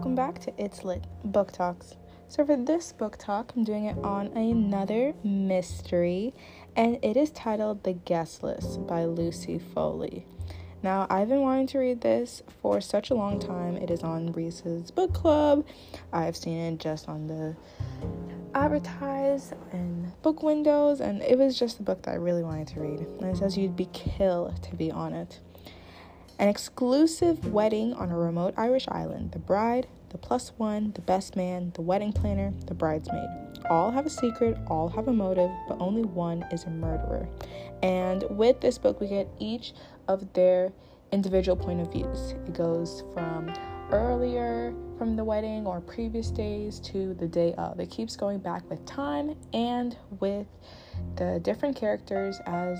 welcome back to It's Lit Book Talks. So, for this book talk, I'm doing it on another mystery, and it is titled The Guest List by Lucy Foley. Now, I've been wanting to read this for such a long time. It is on Reese's Book Club. I've seen it just on the advertised and book windows, and it was just the book that I really wanted to read. And it says you'd be killed to be on it. An exclusive wedding on a remote Irish island. The bride, the plus one, the best man, the wedding planner, the bridesmaid. All have a secret, all have a motive, but only one is a murderer. And with this book, we get each of their individual point of views. It goes from earlier from the wedding or previous days to the day of. It keeps going back with time and with the different characters as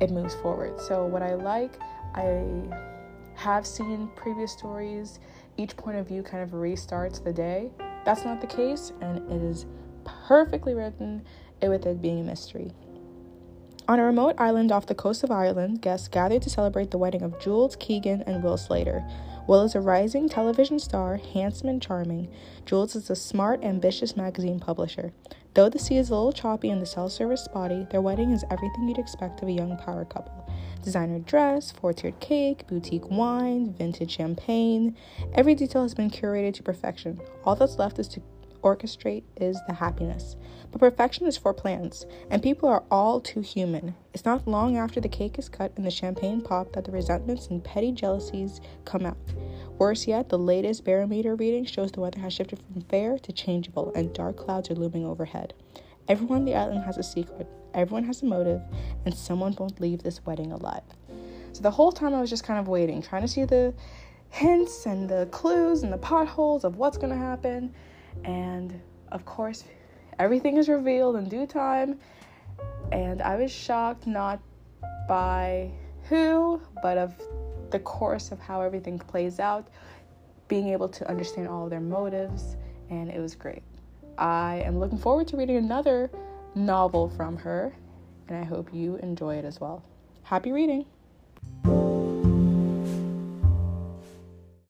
it moves forward. So, what I like I have seen previous stories, each point of view kind of restarts the day. That's not the case, and it is perfectly written with it being a mystery. On a remote island off the coast of Ireland, guests gathered to celebrate the wedding of Jules Keegan and Will Slater. Will is a rising television star, handsome and charming. Jules is a smart, ambitious magazine publisher. Though the sea is a little choppy and the cell service spotty, their wedding is everything you'd expect of a young power couple designer dress, four tiered cake, boutique wine, vintage champagne. Every detail has been curated to perfection. All that's left is to orchestrate is the happiness. But perfection is for plans, and people are all too human. It's not long after the cake is cut and the champagne popped that the resentments and petty jealousies come out. Worse yet, the latest barometer reading shows the weather has shifted from fair to changeable, and dark clouds are looming overhead. Everyone on the island has a secret, everyone has a motive, and someone won't leave this wedding alive. So the whole time I was just kind of waiting, trying to see the hints and the clues and the potholes of what's going to happen. And of course, everything is revealed in due time. And I was shocked not by who, but of the course of how everything plays out, being able to understand all their motives, and it was great. I am looking forward to reading another novel from her, and I hope you enjoy it as well. Happy reading!